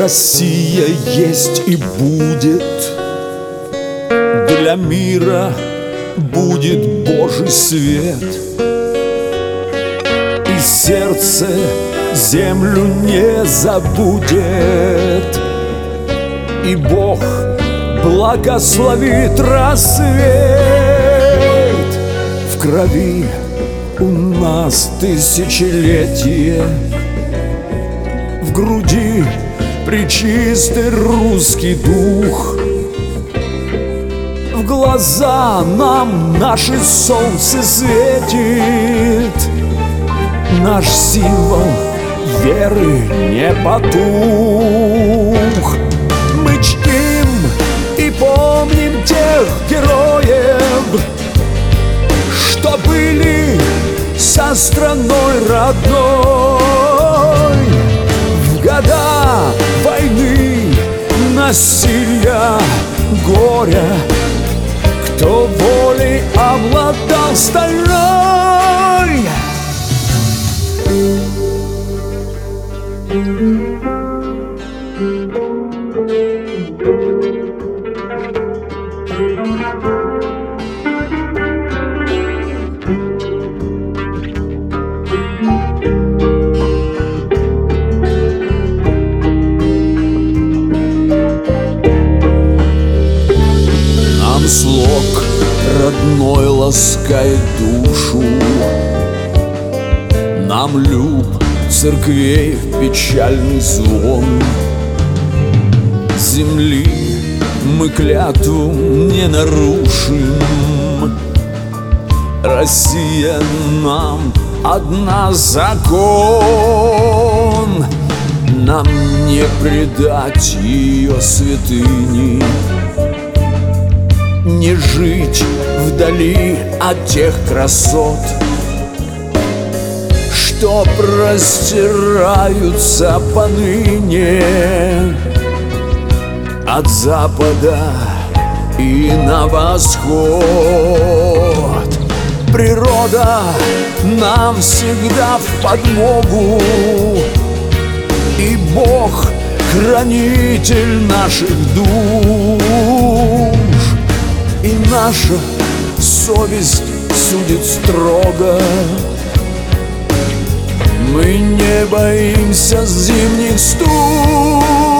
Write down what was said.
Россия есть и будет. Для мира будет Божий свет. И сердце землю не забудет. И Бог благословит рассвет. В крови у нас тысячелетие. В груди причистый русский дух. В глаза нам наше солнце светит. Наш символ веры не потух. Мы чтим и помним тех героев Что были со страной родной. В года войны, насилия, горя. Кто волей обладал стальной? Нам слог родной ласкает душу. Нам люб церквей печальный звон. Земли мы клятву не нарушим. Россия нам одна закон. Нам не предать ее святыни Не жить вдали от тех красот Что простираются поныне От запада и на восход. Природа нам всегда в подмогу И Бог хранитель наших душ наша совесть судит строго. Мы не боимся зимних студ